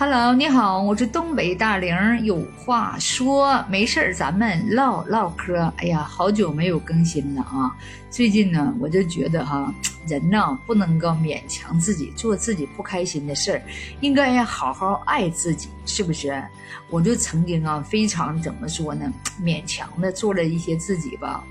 Hello，你好，我是东北大玲，有话说，没事儿咱们唠唠嗑。哎呀，好久没有更新了啊！最近呢，我就觉得哈，人呢不能够勉强自己做自己不开心的事儿，应该要好好爱自己，是不是？我就曾经啊，非常怎么说呢，勉强的做了一些自己吧。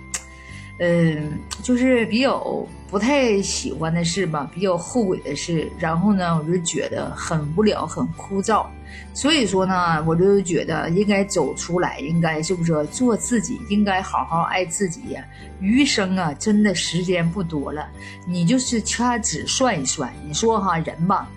嗯，就是比较不太喜欢的事吧，比较后悔的事，然后呢，我就觉得很无聊、很枯燥，所以说呢，我就觉得应该走出来，应该是不是做自己，应该好好爱自己呀。余生啊，真的时间不多了，你就是掐指算一算，你说哈，人吧，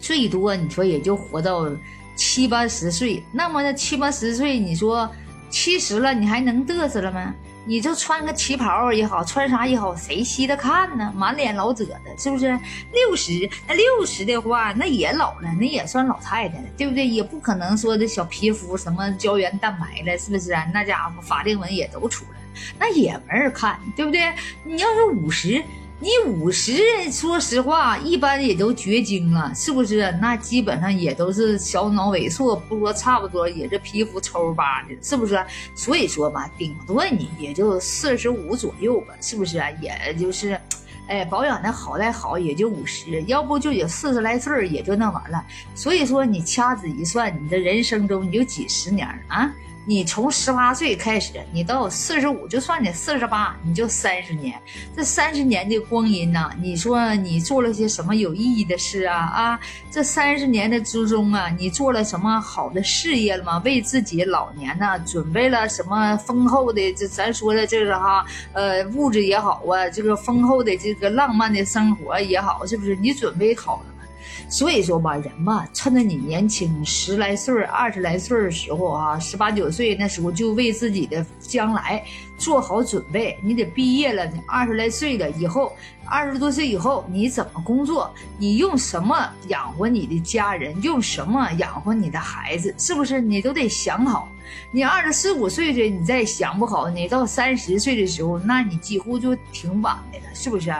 最多你说也就活到七八十岁，那么那七八十岁，你说七十了，你还能嘚瑟了吗？你就穿个旗袍也好，穿啥也好，谁稀得看呢？满脸老褶子，是不是？六十那六十的话，那也老了，那也算老太太了，对不对？也不可能说这小皮肤什么胶原蛋白了，是不是啊？那家伙法令纹也都出来了，那也没人看，对不对？你要是五十。你五十，说实话，一般也都绝经了，是不是？那基本上也都是小脑萎缩，不说差不多也是皮肤抽巴的，是不是？所以说嘛，顶多你也就四十五左右吧，是不是？也就是，哎，保养的好赖好，也就五十，要不就也四十来岁也就那完了。所以说，你掐指一算，你的人生中你就几十年啊。你从十八岁开始，你到四十五，就算你四十八，你就三十年。这三十年的光阴呢，你说你做了些什么有意义的事啊？啊，这三十年的之中啊，你做了什么好的事业了吗？为自己老年呢准备了什么丰厚的？这咱说的这个哈，呃，物质也好啊，这个丰厚的这个浪漫的生活也好，是不是？你准备好了？所以说吧，人嘛，趁着你年轻，十来岁、二十来岁的时候啊，十八九岁那时候就为自己的将来做好准备。你得毕业了，你二十来岁了以后，二十多岁以后你怎么工作？你用什么养活你的家人？用什么养活你的孩子？是不是？你都得想好。你二十四五岁的你再想不好，你到三十岁的时候，那你几乎就挺晚的了，是不是？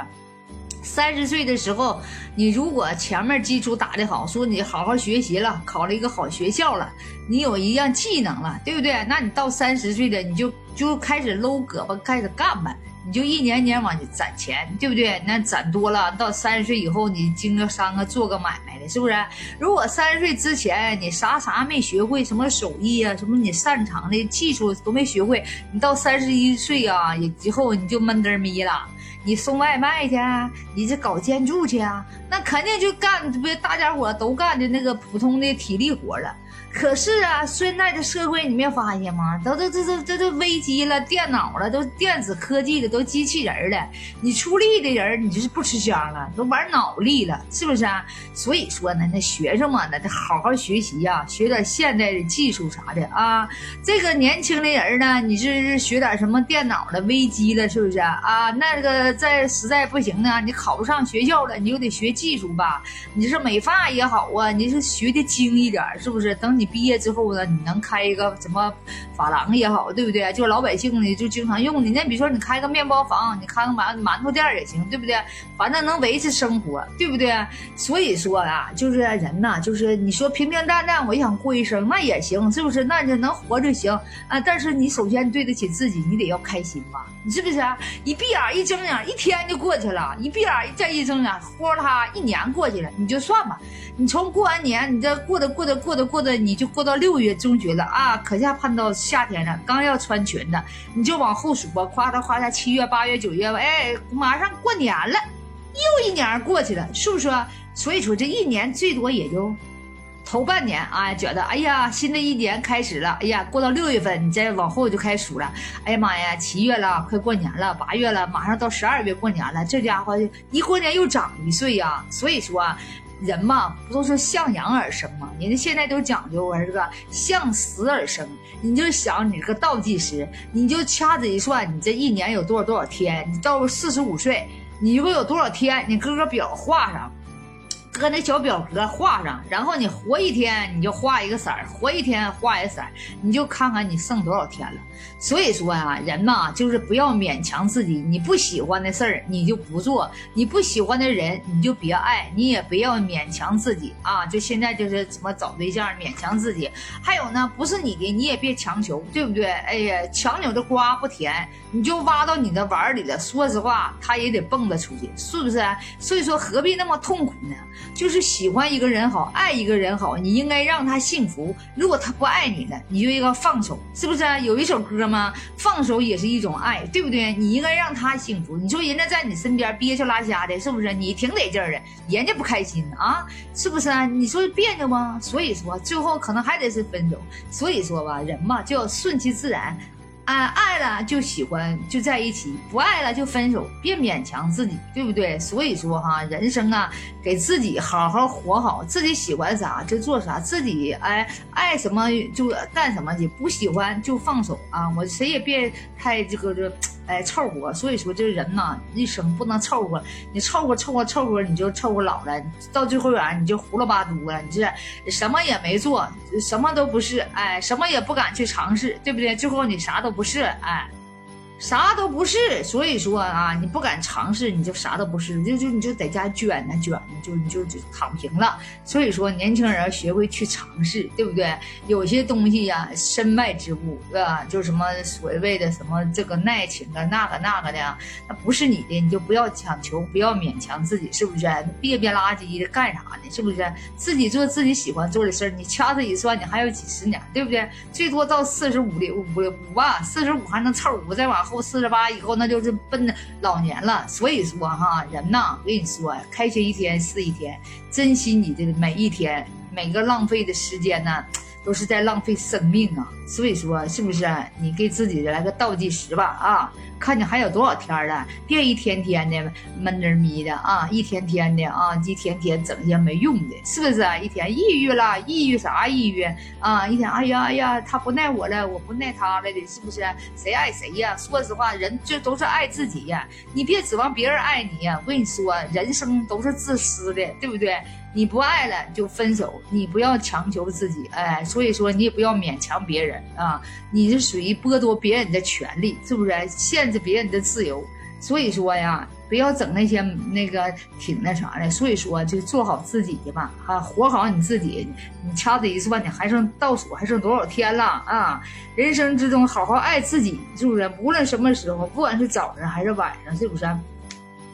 三十岁的时候，你如果前面基础打得好，说你好好学习了，考了一个好学校了，你有一样技能了，对不对？那你到三十岁了，你就就开始搂胳膊开始干吧，你就一年年往攒钱，对不对？那攒多了，到三十岁以后，你经个商啊，做个买卖的，是不是？如果三十岁之前你啥啥没学会，什么手艺啊，什么你擅长的技术都没学会，你到三十一岁啊，以后你就闷得儿咪了。你送外卖去，你这搞建筑去啊？那肯定就干不大家伙都干的那个普通的体力活了。可是啊，现在这社会你没发现吗？都都这都这都危机了，电脑了，都电子科技的，都机器人了。你出力的人，你就是不吃香了，都玩脑力了，是不是啊？所以说呢，那学生嘛，那得好好学习呀，学点现代的技术啥的啊。这个年轻的人呢，你是学点什么电脑的危机了，是不是啊？那个在实在不行呢，你考不上学校了，你就得学技术吧。你是美发也好啊，你是学的精一点，是不是？等你。毕业之后呢，你能开一个什么发廊也好，对不对？就是老百姓呢就经常用的。那比如说你开个面包房，你开个馒馒头店也行，对不对？反正能维持生活，对不对？所以说啊，就是人呐，就是你说平平淡淡，我也想过一生那也行，是不是？那就能活就行啊。但是你首先对得起自己，你得要开心吧，你是不是？一闭眼一睁眼，一天就过去了；一闭眼再一睁眼，呼啦一年过去了。你就算吧，你从过完年，你这过得过得过得过得，你。就过到六月中旬了啊，可下盼到夏天了，刚要穿裙子，你就往后数吧，夸嚓夸嚓，七月、八月、九月吧，哎，马上过年了，又一年过去了，是不是？所以说这一年最多也就头半年啊，觉得哎呀，新的一年开始了，哎呀，过到六月份，你再往后就开始数了，哎呀妈呀，七月了，快过年了，八月了，马上到十二月过年了，这家伙一过年又长一岁呀，所以说。人嘛，不都是向阳而生吗？人家现在都讲究啊，这个？向死而生。你就想你这个倒计时，你就掐指一算，你这一年有多少多少天？你到四十五岁，你一共有多少天？你搁个表画上。搁那小表格画上，然后你活一天你就画一个色儿，活一天画一个色儿，你就看看你剩多少天了。所以说啊，人呐，就是不要勉强自己，你不喜欢的事儿你就不做，你不喜欢的人你就别爱，你也不要勉强自己啊。就现在就是怎么找对象勉强自己，还有呢，不是你的你也别强求，对不对？哎呀，强扭的瓜不甜，你就挖到你的碗里了。说实话，他也得蹦跶出去，是不是？所以说何必那么痛苦呢？就是喜欢一个人好，爱一个人好，你应该让他幸福。如果他不爱你了，你就应该放手，是不是啊？有一首歌吗？放手也是一种爱，对不对？你应该让他幸福。你说人家在你身边憋屈拉瞎的，是不是？你挺得劲儿的，人家不开心啊，是不是啊？你说别扭吗？所以说最后可能还得是分手。所以说吧，人嘛就要顺其自然。啊，爱了就喜欢就在一起，不爱了就分手，别勉强自己，对不对？所以说哈，人生啊，给自己好好活好，自己喜欢啥就做啥，自己哎爱什么就干什么去，不喜欢就放手啊！我谁也别太这个这。哎，凑合，所以说这人呐，一生不能凑合，你凑合凑合凑合，你就凑合老了，到最后远你就胡了八嘟了，你这什么也没做，什么都不是，哎，什么也不敢去尝试，对不对？最后你啥都不是，哎。啥都不是，所以说啊，你不敢尝试，你就啥都不是，就就你就在家卷呢卷呢，就你就就躺平了。所以说，年轻人要学会去尝试，对不对？有些东西呀，身外之物，对吧？就什么所谓的什么这个爱情啊，那个那个的，那不是你的，你就不要强求，不要勉强自己，是不是？别别垃圾的干啥呢？是不是？自己做自己喜欢做的事儿，你掐指一算，你还有几十年，对不对？最多到四十五的五五吧，四十五还能凑五，再往后。四十八以后，那就是奔老年了。所以说哈，人呐，我跟你说，开心一天是一天，珍惜你的每一天，每个浪费的时间呢。都是在浪费生命啊！所以说，是不是你给自己来个倒计时吧？啊，看你还有多少天了，别一天天的闷着眯的啊，一天天的啊，一天天整些没用的，是不是？一天抑郁了，抑郁啥抑郁啊？一天，哎呀哎呀，他不耐我了，我不耐他了的，是不是？谁爱谁呀？说实话，人这都是爱自己呀，你别指望别人爱你呀。我跟你说，人生都是自私的，对不对？你不爱了就分手，你不要强求自己，哎，所以说你也不要勉强别人啊，你是属于剥夺别人的权利，是不是？限制别人的自由，所以说呀，不要整那些那个挺那啥的，所以说就做好自己的吧，哈，活好你自己。你掐指一算，你还剩倒数还剩多少天了啊？人生之中好好爱自己，是不是？无论什么时候，不管是早上还是晚上，是不是？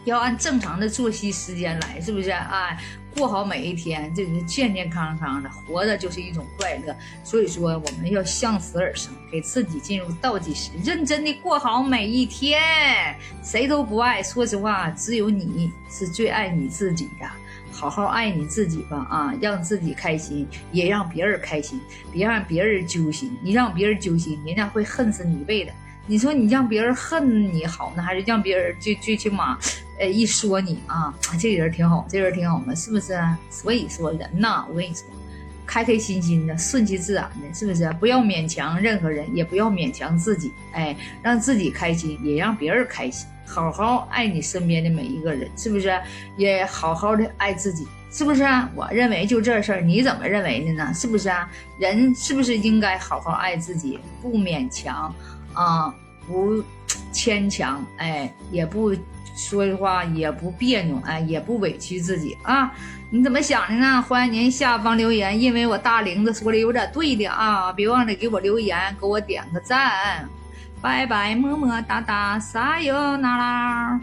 要按正常的作息时间来，是不是？哎。过好每一天，这是健健康康的活着就是一种快乐。所以说，我们要向死而生，给自己进入倒计时，认真的过好每一天。谁都不爱，说实话，只有你是最爱你自己的。好好爱你自己吧，啊，让自己开心，也让别人开心，别让别人揪心。你让别人揪心，人家会恨死你一辈子。你说你让别人恨你好呢，还是让别人最最起码？哎，一说你啊，这个人挺好，这人挺好的，是不是？所以说人呐，我跟你说，开开心心的，顺其自然的，是不是？不要勉强任何人，也不要勉强自己，哎，让自己开心，也让别人开心，好好爱你身边的每一个人，是不是？也好好的爱自己，是不是？我认为就这事儿，你怎么认为的呢？是不是啊？人是不是应该好好爱自己，不勉强啊，不 牵强，哎，也不。说的话也不别扭，哎，也不委屈自己啊！你怎么想的呢？欢迎您下方留言，因为我大玲子说的有点对的啊，别忘了给我留言，给我点个赞，拜拜，么么哒哒，撒由那拉。